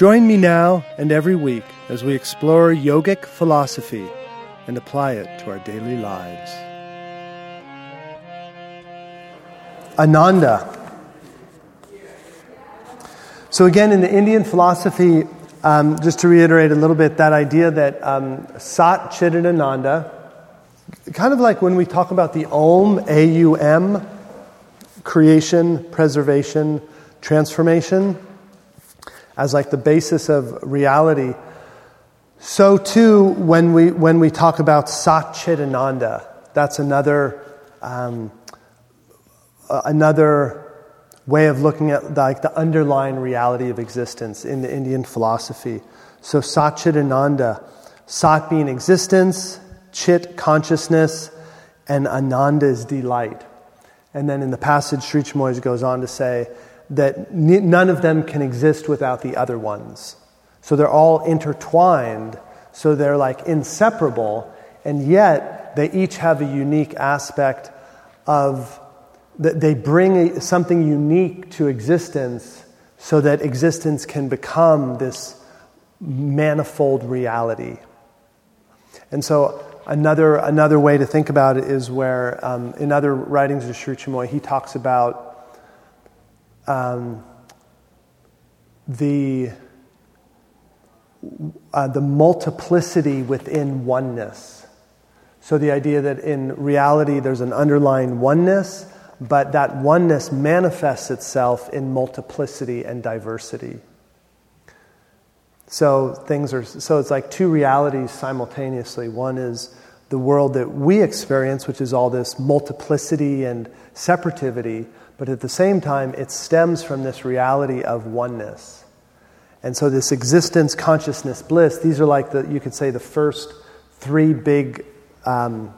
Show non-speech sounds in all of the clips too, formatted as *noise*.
Join me now and every week as we explore yogic philosophy and apply it to our daily lives. Ananda. So, again, in the Indian philosophy, um, just to reiterate a little bit, that idea that um, Sat Chit and Ananda, kind of like when we talk about the Om, A U M, creation, preservation, transformation as like the basis of reality, so too when we, when we talk about Satchitananda, that's another, um, another way of looking at like the underlying reality of existence in the Indian philosophy. So Satchitananda, Sat being existence, Chit consciousness, and Ananda is delight. And then in the passage, Sri Chinmoy goes on to say that none of them can exist without the other ones. So they're all intertwined, so they're like inseparable, and yet they each have a unique aspect of that they bring something unique to existence so that existence can become this manifold reality. And so another, another way to think about it is where um, in other writings of Sri Chinmoy, he talks about um, the, uh, the multiplicity within oneness. So, the idea that in reality there's an underlying oneness, but that oneness manifests itself in multiplicity and diversity. So, things are, so it's like two realities simultaneously. One is the world that we experience, which is all this multiplicity and separativity, but at the same time, it stems from this reality of oneness. And so, this existence, consciousness, bliss, these are like the, you could say, the first three big um,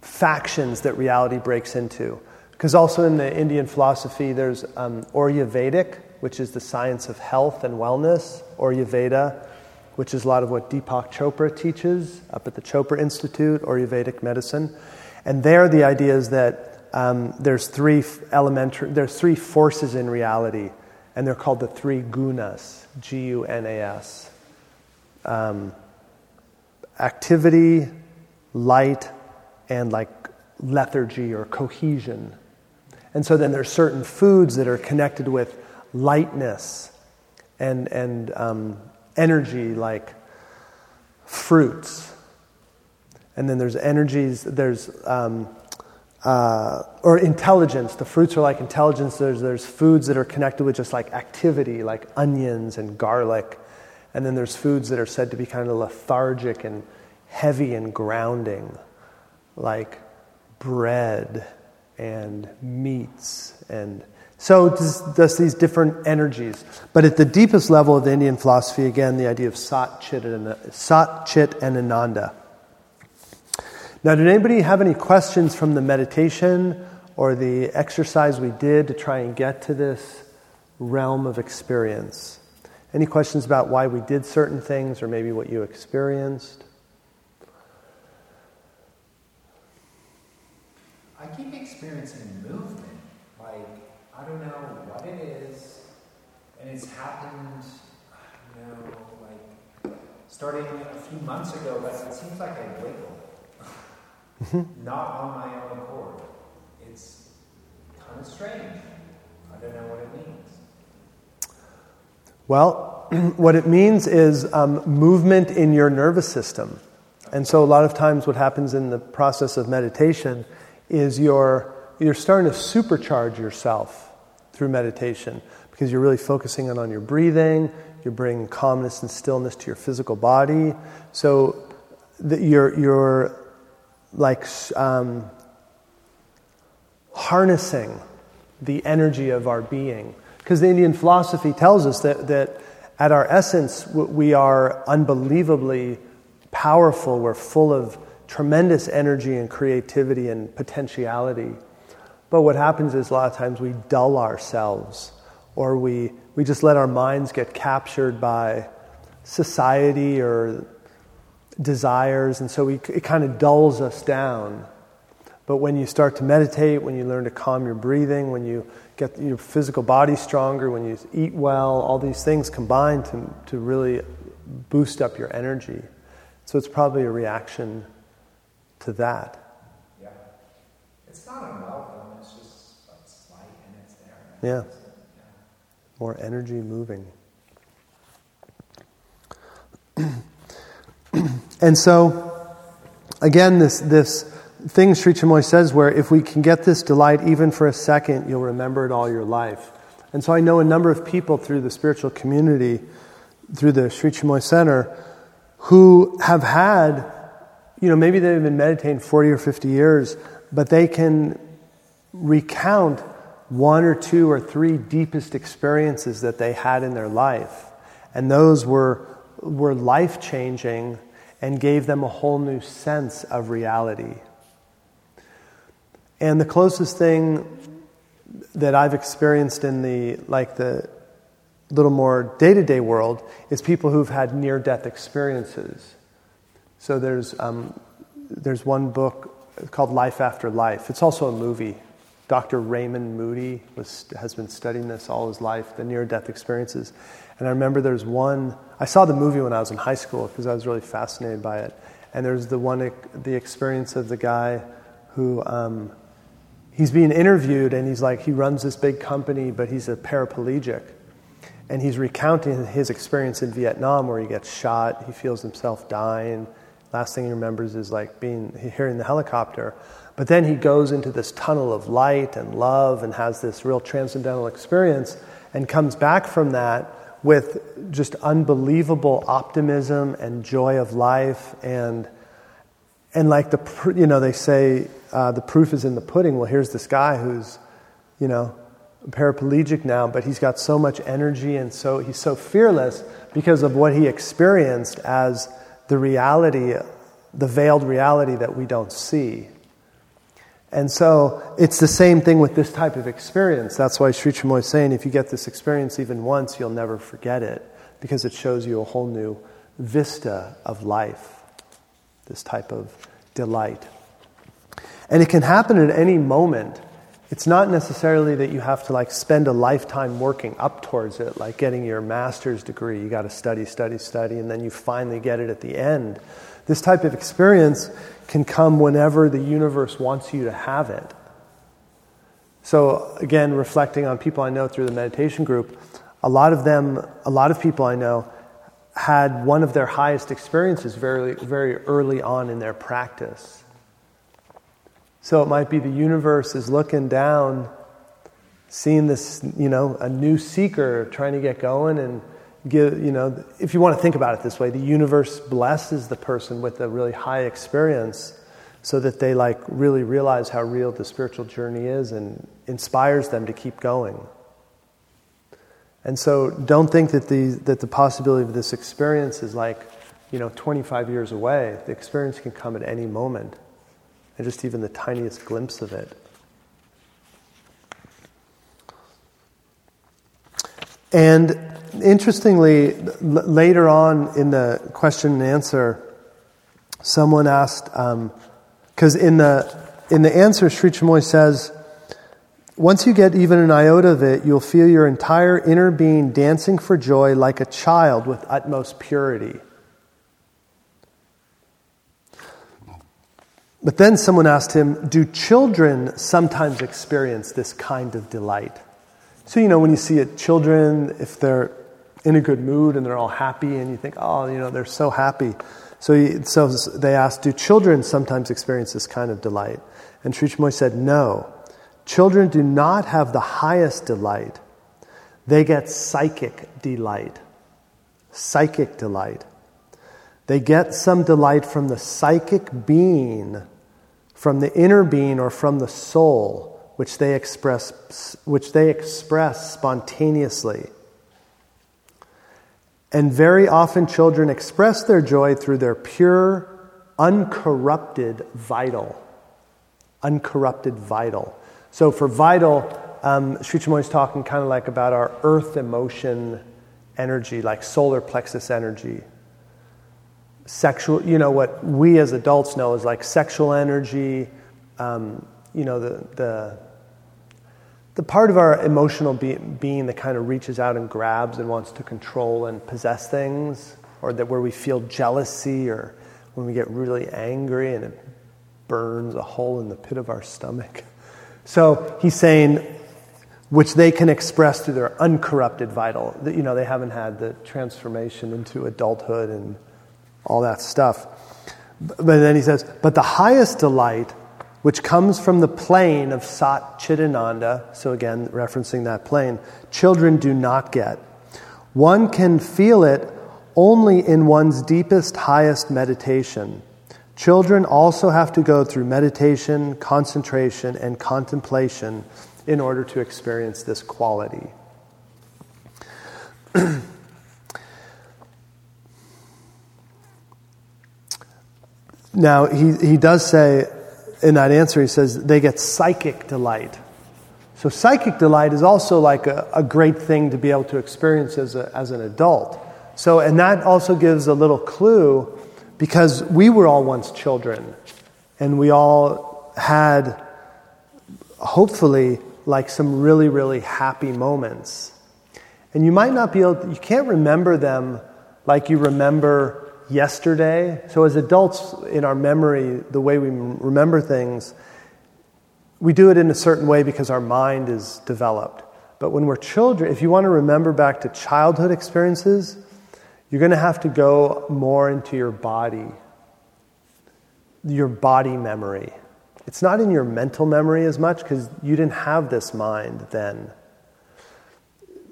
factions that reality breaks into. Because also in the Indian philosophy, there's um, Ayurvedic, which is the science of health and wellness, Ayurveda, which is a lot of what Deepak Chopra teaches up at the Chopra Institute, Ayurvedic medicine. And there, the idea is that um, there's three elementary, there's three forces in reality, and they're called the three gunas, G-U-N-A-S. Um, activity, light, and like lethargy or cohesion. And so then there's certain foods that are connected with lightness and, and um, energy, like fruits. And then there's energies, there's um, uh, or intelligence. The fruits are like intelligence. There's, there's foods that are connected with just like activity, like onions and garlic. And then there's foods that are said to be kind of lethargic and heavy and grounding, like bread and meats. And so there's these different energies. But at the deepest level of the Indian philosophy, again, the idea of sat, chit, and, sat, chit, and ananda. Now, did anybody have any questions from the meditation or the exercise we did to try and get to this realm of experience? Any questions about why we did certain things or maybe what you experienced? I keep experiencing movement. Like, I don't know what it is, and it's happened, you know, like starting a few months ago, but it seems like I wiggle. Mm-hmm. Not on my own accord. It's kind of strange. I don't know what it means. Well, *clears throat* what it means is um, movement in your nervous system. And so, a lot of times, what happens in the process of meditation is you're, you're starting to supercharge yourself through meditation because you're really focusing on, on your breathing, you're bringing calmness and stillness to your physical body. So, that you're, you're like um, harnessing the energy of our being. Because the Indian philosophy tells us that, that at our essence, we are unbelievably powerful. We're full of tremendous energy and creativity and potentiality. But what happens is a lot of times we dull ourselves or we, we just let our minds get captured by society or desires, and so we, it kind of dulls us down. But when you start to meditate, when you learn to calm your breathing, when you get your physical body stronger, when you eat well, all these things combine to, to really boost up your energy. So it's probably a reaction to that. Yeah. It's not unwelcome, it's just it's light and it's there. Yeah. yeah. More energy moving. *clears throat* and so, again, this, this thing Sri Chinmoy says, where if we can get this delight even for a second, you'll remember it all your life. And so I know a number of people through the spiritual community, through the Sri Chinmoy Center, who have had, you know, maybe they've been meditating 40 or 50 years, but they can recount one or two or three deepest experiences that they had in their life. And those were, were life changing and gave them a whole new sense of reality. And the closest thing that I've experienced in the like the little more day-to-day world is people who've had near-death experiences. So there's um, there's one book called Life After Life. It's also a movie. Dr. Raymond Moody was, has been studying this all his life, the near-death experiences. And I remember there's one. I saw the movie when I was in high school because I was really fascinated by it. And there's the one, the experience of the guy who um, he's being interviewed and he's like, he runs this big company, but he's a paraplegic. And he's recounting his experience in Vietnam where he gets shot, he feels himself dying. Last thing he remembers is like being hearing the helicopter. But then he goes into this tunnel of light and love and has this real transcendental experience and comes back from that with just unbelievable optimism and joy of life and and like the you know they say uh, the proof is in the pudding. Well, here's this guy who's, you know, paraplegic now, but he's got so much energy and so he's so fearless because of what he experienced as the reality, the veiled reality that we don't see. And so it's the same thing with this type of experience. That's why Sri Chinmoy is saying if you get this experience even once, you'll never forget it because it shows you a whole new vista of life, this type of delight. And it can happen at any moment. It's not necessarily that you have to like spend a lifetime working up towards it, like getting your master's degree. You got to study, study, study, and then you finally get it at the end. This type of experience can come whenever the universe wants you to have it. So, again, reflecting on people I know through the meditation group, a lot of them, a lot of people I know, had one of their highest experiences very, very early on in their practice. So it might be the universe is looking down, seeing this, you know, a new seeker trying to get going and give, you know, if you want to think about it this way, the universe blesses the person with a really high experience so that they like really realize how real the spiritual journey is and inspires them to keep going. And so don't think that the, that the possibility of this experience is like, you know, 25 years away. The experience can come at any moment and just even the tiniest glimpse of it. And interestingly, l- later on in the question and answer, someone asked, because um, in, the, in the answer, Sri Chinmoy says, once you get even an iota of it, you'll feel your entire inner being dancing for joy like a child with utmost purity. But then someone asked him, Do children sometimes experience this kind of delight? So, you know, when you see it, children, if they're in a good mood and they're all happy, and you think, oh, you know, they're so happy. So, he, so they asked, Do children sometimes experience this kind of delight? And Sri Chinmoy said, No. Children do not have the highest delight, they get psychic delight. Psychic delight. They get some delight from the psychic being from the inner being or from the soul, which they express, which they express spontaneously. And very often, children express their joy through their pure, uncorrupted vital. Uncorrupted vital. So, for vital, um, Sri is talking kind of like about our earth emotion energy, like solar plexus energy. Sexual, you know, what we as adults know is like sexual energy, um, you know, the, the the part of our emotional be- being that kind of reaches out and grabs and wants to control and possess things, or that where we feel jealousy, or when we get really angry and it burns a hole in the pit of our stomach. So he's saying, which they can express through their uncorrupted vital. That You know, they haven't had the transformation into adulthood and all that stuff. But then he says, but the highest delight which comes from the plane of Sat Chidananda, so again, referencing that plane, children do not get. One can feel it only in one's deepest, highest meditation. Children also have to go through meditation, concentration, and contemplation in order to experience this quality. *clears throat* now, he, he does say in that answer, he says they get psychic delight. So, psychic delight is also like a, a great thing to be able to experience as, a, as an adult. So, and that also gives a little clue because we were all once children and we all had, hopefully, like some really, really happy moments. And you might not be able, to, you can't remember them like you remember yesterday. So, as adults, in our memory, the way we remember things, we do it in a certain way because our mind is developed. But when we're children, if you want to remember back to childhood experiences, you're going to have to go more into your body, your body memory. It's not in your mental memory as much because you didn't have this mind then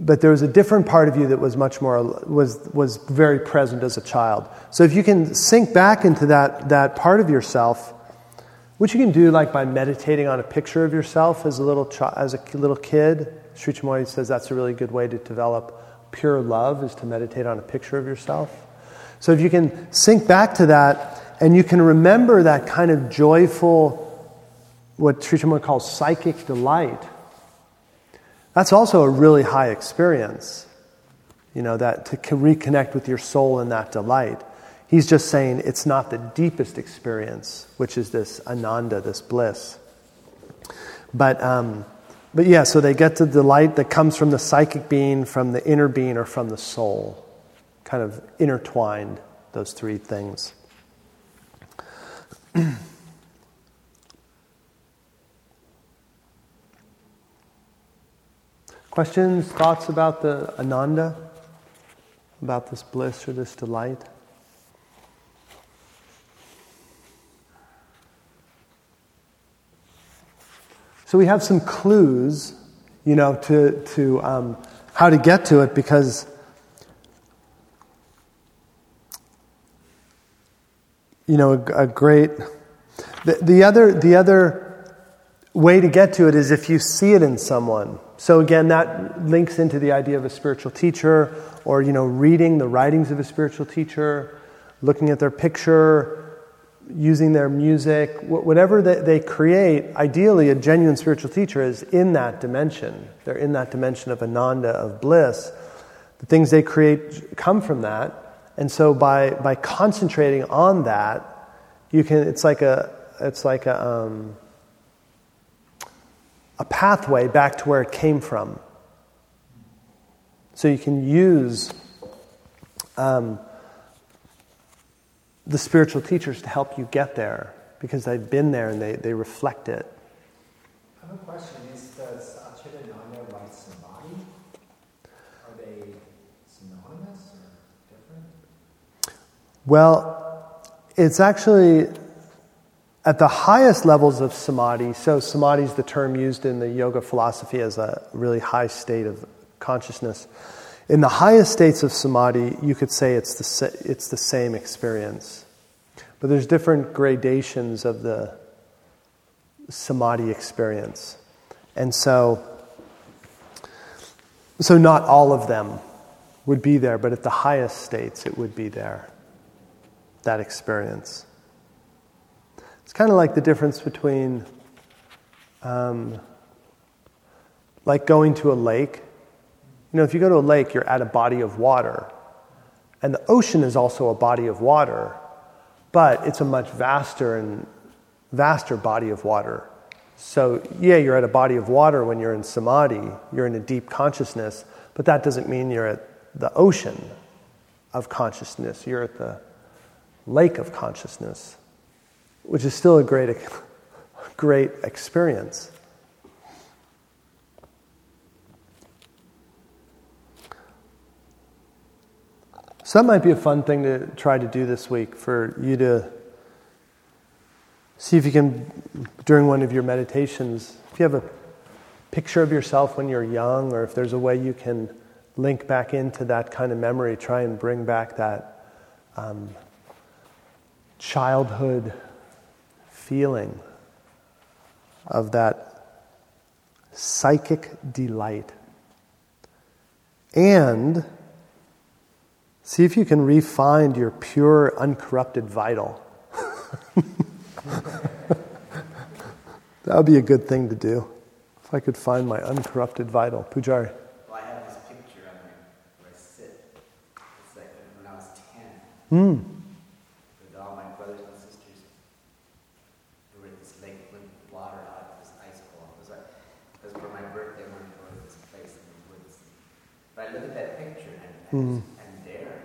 but there was a different part of you that was much more was was very present as a child. So if you can sink back into that that part of yourself which you can do like by meditating on a picture of yourself as a little chi- as a little kid Sri Chinmoy says that's a really good way to develop pure love is to meditate on a picture of yourself. So if you can sink back to that and you can remember that kind of joyful what Sri Chinmoy calls psychic delight that's also a really high experience, you know, that to reconnect with your soul in that delight. He's just saying it's not the deepest experience, which is this ananda, this bliss. But, um, but yeah, so they get the delight that comes from the psychic being, from the inner being, or from the soul. Kind of intertwined, those three things. *clears throat* Questions, thoughts about the ananda, about this bliss or this delight? So we have some clues, you know, to, to um, how to get to it because you know a, a great the, the other the other way to get to it is if you see it in someone so again, that links into the idea of a spiritual teacher, or you know, reading the writings of a spiritual teacher, looking at their picture, using their music, whatever they create. Ideally, a genuine spiritual teacher is in that dimension. They're in that dimension of ananda, of bliss. The things they create come from that, and so by by concentrating on that, you can. It's like a. It's like a. Um, a pathway back to where it came from. So you can use um, the spiritual teachers to help you get there because they've been there and they, they reflect it. I have a question. Is the Satchidananda like Samadhi? Are they synonymous or different? Well, it's actually at the highest levels of samadhi, so samadhi is the term used in the yoga philosophy as a really high state of consciousness. In the highest states of samadhi, you could say it's the, it's the same experience. But there's different gradations of the samadhi experience. And so, so not all of them would be there, but at the highest states, it would be there. That experience. It's kind of like the difference between, um, like going to a lake. You know, if you go to a lake, you're at a body of water. And the ocean is also a body of water, but it's a much vaster and vaster body of water. So, yeah, you're at a body of water when you're in samadhi, you're in a deep consciousness, but that doesn't mean you're at the ocean of consciousness. You're at the lake of consciousness, which is still a great, great experience. So that might be a fun thing to try to do this week for you to see if you can, during one of your meditations, if you have a picture of yourself when you're young, or if there's a way you can link back into that kind of memory, try and bring back that um, childhood feeling of that psychic delight. And see if you can refine your pure, uncorrupted vital. *laughs* that would be a good thing to do. If I could find my uncorrupted vital. Pujari. Well, I have this picture of me where I sit. It's like when I was 10. Mm. With all my brothers and sisters. We were at this lake with water out of this ice cold. It was like, because for my birthday, we wanted to go to this place in the woods. But I look at that picture and, and Mm. I'm there.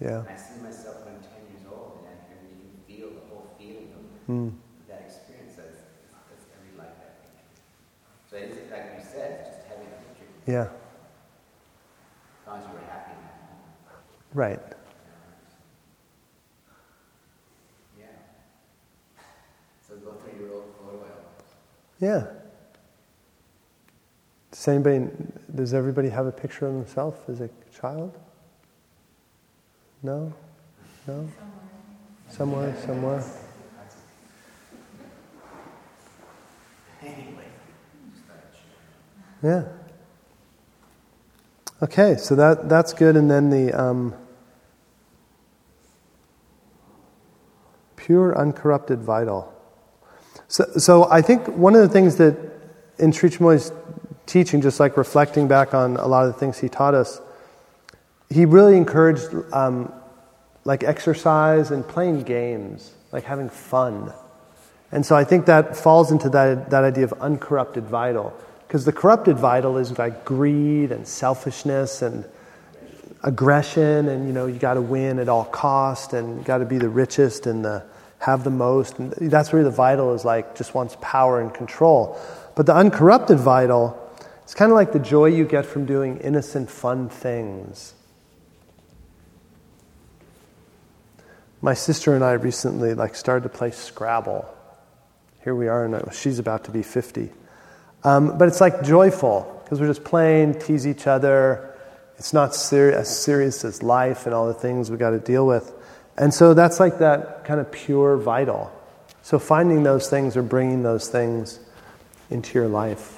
Yeah. And I see myself when I'm 10 years old, and, I, and you can feel the whole feeling of Mm. that experience. That's, really like that picture. So it is, like you said, just having a picture, Yeah. as long as you were happy in that moment. Right. Yeah. So go through your old photo albums. Yeah. Does anybody, does everybody have a picture of themselves as a child? No? No? Somewhere, somewhere. Anyway, just thought I'd share. Yeah. Okay, so that, that's good. And then the um, pure, uncorrupted vital. So, so I think one of the things that in Sri Chinmoy's teaching, just like reflecting back on a lot of the things he taught us, he really encouraged um, like exercise and playing games, like having fun. And so I think that falls into that, that idea of uncorrupted vital. Because the corrupted vital is like greed and selfishness and aggression, and you know, you got to win at all cost, and got to be the richest and the, have the most. And that's where the vital is like just wants power and control. But the uncorrupted vital, it's kind of like the joy you get from doing innocent, fun things. My sister and I recently like started to play Scrabble. Here we are, and she's about to be 50. Um, but it's like joyful because we're just playing, tease each other. It's not as serious as life and all the things we got to deal with. And so that's like that kind of pure vital. So finding those things or bringing those things into your life.